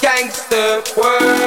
gangster world.